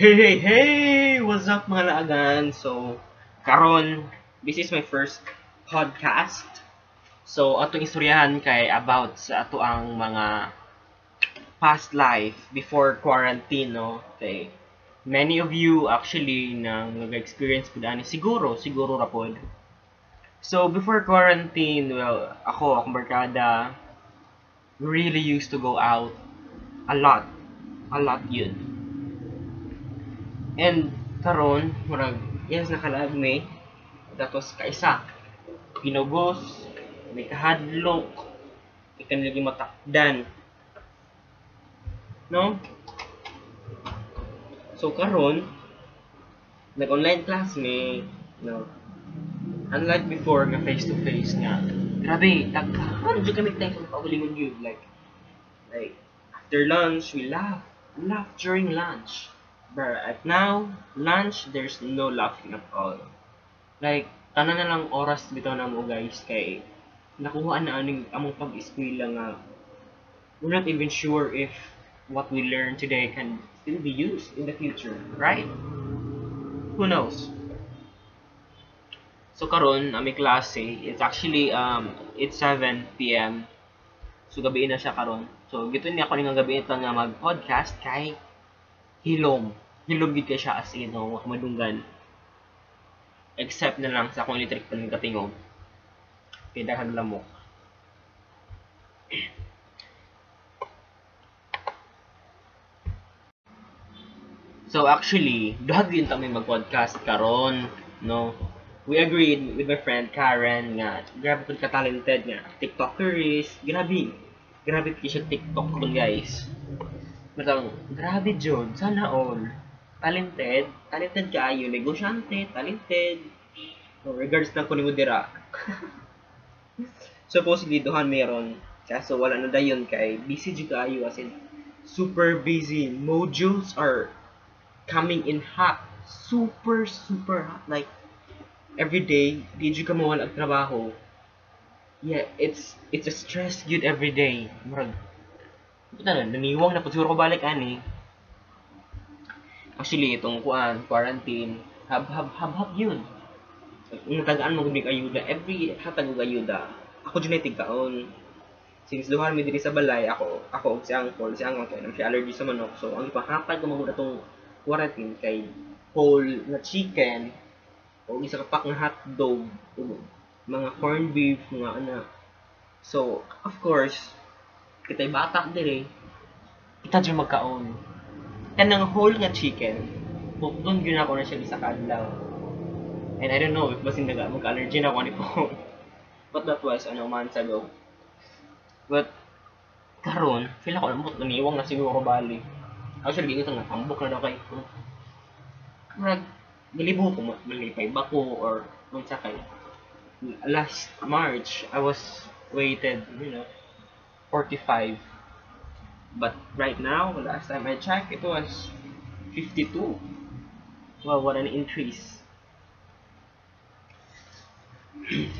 Hey, hey, hey! What's up mga laagan? So, karon, this is my first podcast. So, atong istoryahan kay about sa ato ang mga past life before quarantine, no? Okay. Many of you actually nang nag-experience po ani siguro, siguro ra pod. So, before quarantine, well, ako, akong barkada, really used to go out a lot. A lot yun. And karon murag yes nakalag ni datos kaisa. Pinugos may kahadlok ikan lagi matakdan. No? So karon nag online class ni no? Unlike before nga face to face nga. Grabe daghan jud kami time sa paulingon yun. Like like after lunch we laugh laugh during lunch But at now, lunch, there's no laughing at all. Like, tanan na lang oras bitaw na mo guys kay nakuha na aning among pag-eskwela nga we're not even sure if what we learn today can still be used in the future, right? Who knows? So karon ami klase, it's actually um it's 7 p.m. So gabi na siya karon. So gito ni ako ning gabi ito nga mag-podcast kay hilom. Hilom gid siya as in, no, madunggan. Except na lang sa akong electric pan katingog. Kay daghan lamok. So actually, duhag din kami mag-podcast karon, no. We agreed with my friend Karen nga grabe pud ka talented nga TikToker is grabe. Grabe kay siya TikTok kun guys. Matang, grabe John, sana all. Talented, talented kaayo, negosyante, talented. No, regards lang ko ni Mudira. Supposedly, duhan meron. Kaso wala na dayon kay busy jud kaayo as in super busy. Modules are coming in hot. Super, super hot. Like, every day, di jud ka mawala trabaho. Yeah, it's it's a stress yun every day. Murag, Puta na, naniwang na siguro ko balik ani. Actually, itong kuan, quarantine, hab hab hab hab yun. Yung tagaan mo gubig ayuda, every hatag og ayuda. Ako genetic kaon. Since duhan mi diri sa balay, ako ako og si Angkol, si Angkol kay nang si allergy sa manok. So ang ipahatag ko mo itong quarantine kay whole na chicken o isa ka pack nga hotdog, mga corned beef, mga ana. So, of course, kita'y bata dire kita dyan magkaon. Kanang whole nga chicken doon yun ako na siya isa kadlaw and I don't know if basin naga magka-allergy na ako ni po. But that was ano months ago. But karon feel ako namot naniwang na siguro bali. Actually ginito nga tambok na daw kay ko. Murag galibo ko malipay ba ko or nung sakay. Last March I was waited you know 45. But right now, last time I checked, it was 52. Wow, what an increase.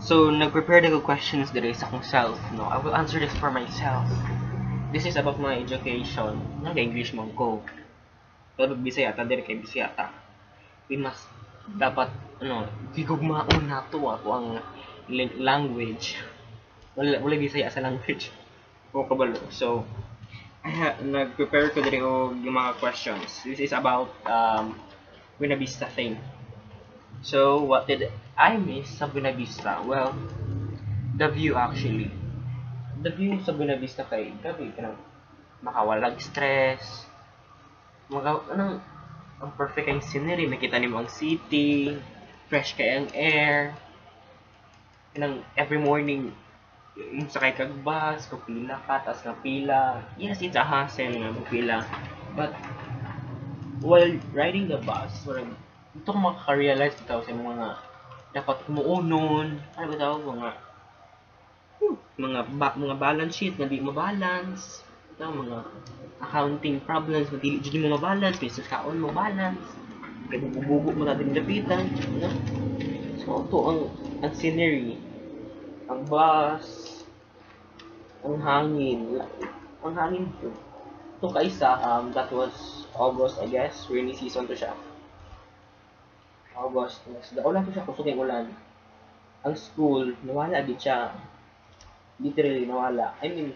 so, nag-prepare na ko questions dire sa akong self, no? I will answer this for myself. This is about my education. Nag-English mo ko. Pero Bisaya ta, dire kay Bisaya ta. We must dapat ano gigugmaon nato ako ang language. Wala wala bisaya sa language. O kabalo. So nag-prepare ko diri og mga questions. This is about um Buena Vista thing. So what did I miss sa Buena Vista? Well the view actually. The view sa Buena Vista kay gabi kanang makawalag stress. Mga anong ang perfect ang scenery, makita nimo ang city, fresh kay ang air. Kanang every morning, yung sakay kag bus, kung pila ka, tas nga pila. Yes, it's a hassle nga pila. But, while riding the bus, parang, ito ko makaka-realize bitaw sa mga dapat kumuunon, ano ba tawag mga mga ba, mga balance sheet na di mabalance, ito mga accounting problems jud mo mabalance business kaon mo balance kay bubugo mo natin dapitan no so to ang ang scenery ang bus ang hangin ang hangin to. Ito kaisa, um, that was August, I guess. Rainy season to siya. August. Yes. Ulan to siya, kusog yung ulan. Ang school, nawala din siya. Literally, nawala. I mean,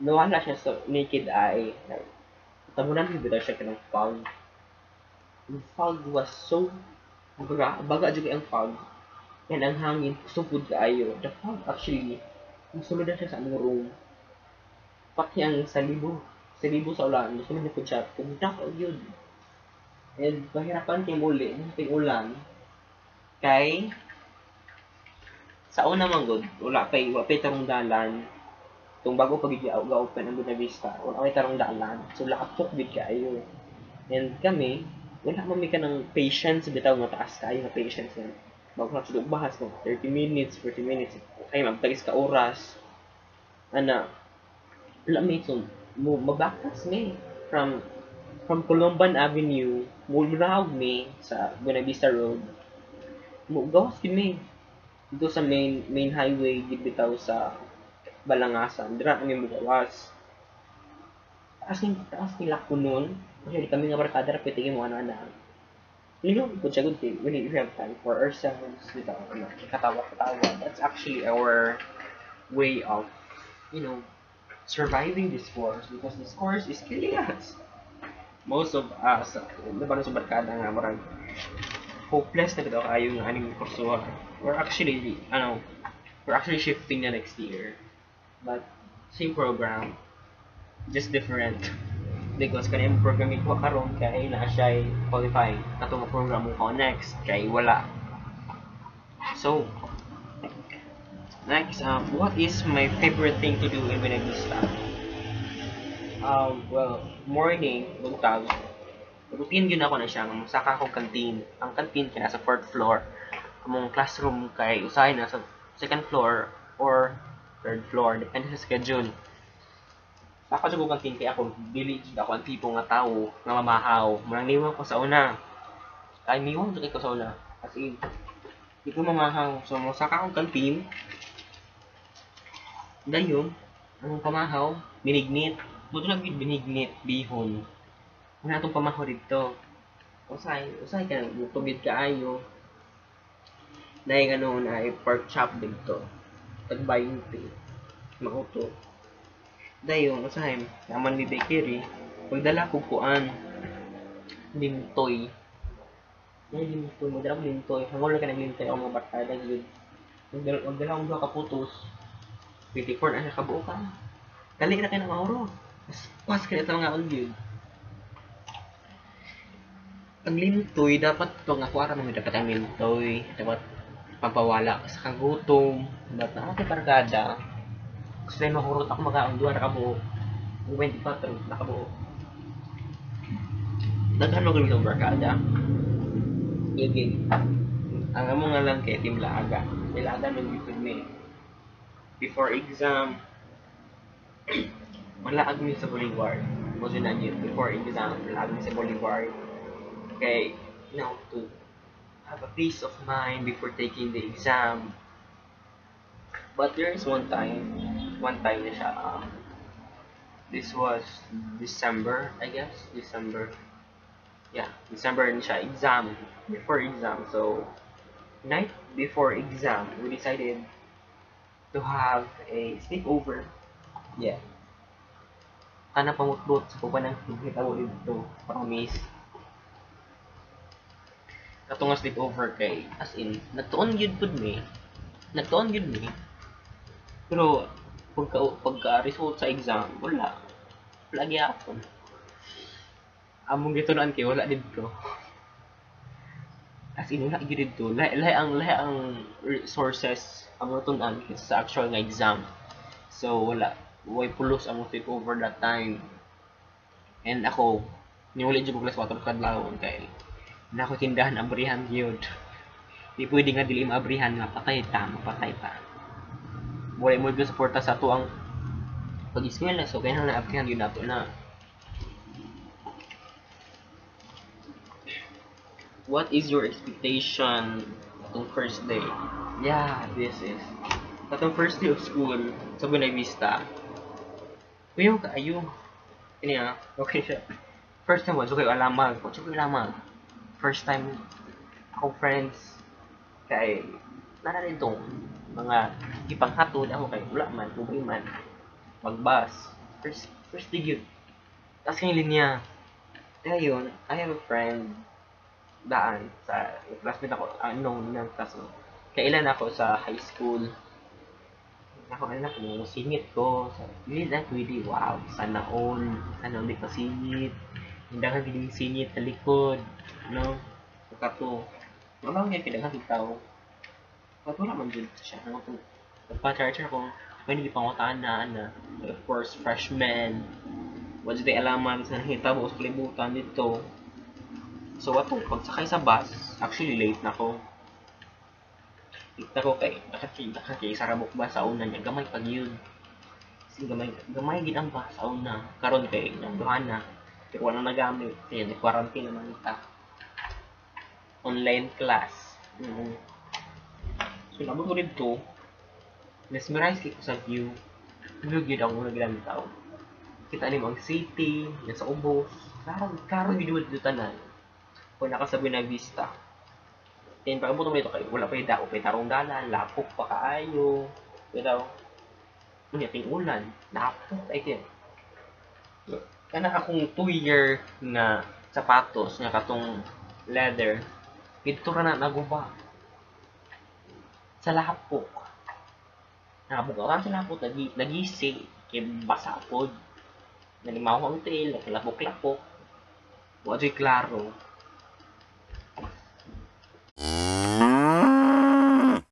nawala siya sa naked eye. Like, tabunan mo bitaw siya ng fog. Yung fog was so baga, baga juga ang fog. And ang hangin, supod kaayo. The fog actually, musulod na siya sa among room. Pati ang salibo, salibo sa ulan, musulod na po siya. Pumunta ko yun. And pahirapan kayo muli, ng ulan. Kay, sa una man good, wala pay, wala pay tarong dalan. Kung bago pag ga-open ang Buena Vista, wala pay tarong dalan. So, lakapok bid kayo. And kami, wala man ka ng patience bitaw nga taas kayo na patience yan. Bago na sila bahas no, 30 minutes, 40 minutes, ay magtagis ka oras. Ana, wala may so, mo mabakas me from from Columban Avenue, mulrahog me sa Buena Vista Road. Mo gawas din me dito sa main main highway di bitaw sa Balangasan. Dira kami mugawas. Taas ni taas nila kunon. Kasi kami nga barkada ra pwede mo ano ana. You know, good siya good thing. We have time for ourselves. Dito, ano, katawa-katawa. That's actually our way of, you know, surviving this course because this course is killing us. Most of us, diba sa barkada nga, marang hopeless na bitaw kayo ng aning kursuhan. We're actually, ano, we're actually shifting na next year. But, same program, just different. Because kanina yung program ko karon kay na siya qualify. Katong nga program mo ko next kay wala. So, next, um, what is my favorite thing to do in Buena Vista? Um, well, morning, buntag, routine yun ako na siya. Saka akong canteen. Ang canteen kaya nasa fourth floor. Among classroom kay usahay na sa second floor or third floor. Depende sa schedule. Sa canteen kaya ako dili ako ang tipo nga tawo nga mamahaw. Murang niwan ko sa una. Ay niwan jud ko sa una. As in, di ko mamahaw. So, saka akong canteen. Dayon, ang pamahaw, binignit. Buto lang binignit, bihon. Ano atong pamahaw dito? Usay, usay ka tubig kaayo. Dahil ano na ay pork chop dito. Tag 20. Mauto. Dayon, usay, naman ni bakery. Pagdala ko kuan. Lintoy. Ay, lintoy. Magdala ko lintoy. Hangol ka ng lintoy. Ang mga barkada yun. Magdala, magdala ko ka putos. 24 na siya kabuo ka. Dali na kayo ng mauro. Mas pas ka ito nga on yun. Ang lintoy, dapat ito nga kuwara mo dapat ang lintoy. Dapat pampawala ka sa kagutom. Dapat na ako barkada. Kasi tayo mahurot ako mag-aang duwa na kabuo. 24 na kabuo. Daghan mo ng barkada. Yun Ang amo nga lang kay Team Laaga. Laaga nung before me. Before exam, wala agmi sa Boulevard. Mo na yun. Before exam, wala agmi sa Boulevard. Okay, you know, to have a peace of mind before taking the exam. But there is one time, one time na siya, um, this was December, I guess, December. Yeah, December na siya, exam, before exam. So, night before exam, we decided to have a sleepover. Yeah. Kana sa pupanang kita mo dito, promise. Katong nga sleepover kay, as in, nagtuon yun pud me. Nagtuon yun me. Pero, pagka, pagka result sa exam, wala. Wala gyapon. Among gitunan kay wala dito. As in, wala gyud dito. Lahi, lahi ang lahi ang sources ang tunan sa actual nga exam. So, wala. Way pulos ang sleepover that time. And ako, niwala dyan ko class 4 kadlawon kay na ako tindahan abrihan yun. Di pwede nga dili maabrihan nga patay ta, mapatay ta. Wala mo gyud suporta sa ato ang pag-eskwela so kaya na abrihan yun nato na. What is your expectation atong first day? Yeah, this is atong first day of school sa Buena Vista. Uyaw ka, ayo. Ini ah, okay siya. First time was, okay, alamag. Kung siya alamag. First time, ako friends, kay, nara rin tong mga ipanghatod ako kay wala man, ubay man. Magbus. First, first yun. Tapos yung linya. Yun, I have a friend daan sa classmate ako, unknown ng kaso. Kailan ako sa high school, ako anak mo, singit ko. So, really like really, wow, sana all, sana ulit ka Hindi ka giling singit sa likod. No? Kato. Wala nga kailangan kita ko. Ba't wala man dyan siya? Ano to? Nagpa-charger ko. May hindi pangutaan na, na. Of course, freshman. What's the alaman sa nakita mo sa kalibutan dito? So, ato, pagsakay sa bus, actually late na ako. Kita ko kay nakaki nakaki sa rabok ba sa una niya gamay pag yun. Kasi gamay gamay gid ang ba sa una. Karon kay nanduhan na. Pero wala nagamit. Kaya ni quarantine naman ta. Online class. Mm So nabot ko dito. Mesmerize ko sa view. View gid ang una gilang tao. Kita ni ang city, nasa ubos. Karon karon gid dito tanan. Kung nakasabi na vista. Then pagkabuto mo dito kayo, wala pa yung dako, pa tarong dalan, lapok pa kaayo. Pero, unya ting ulan, lapok ay kaya kana akong 2 year na sapatos nga katong leather. Dito na naguba. Sa lapok. Nabuka ra sa lapok. Nagi nagising. Kay basa pod nalimaw ang trail nakalapok-lapok wa klaro.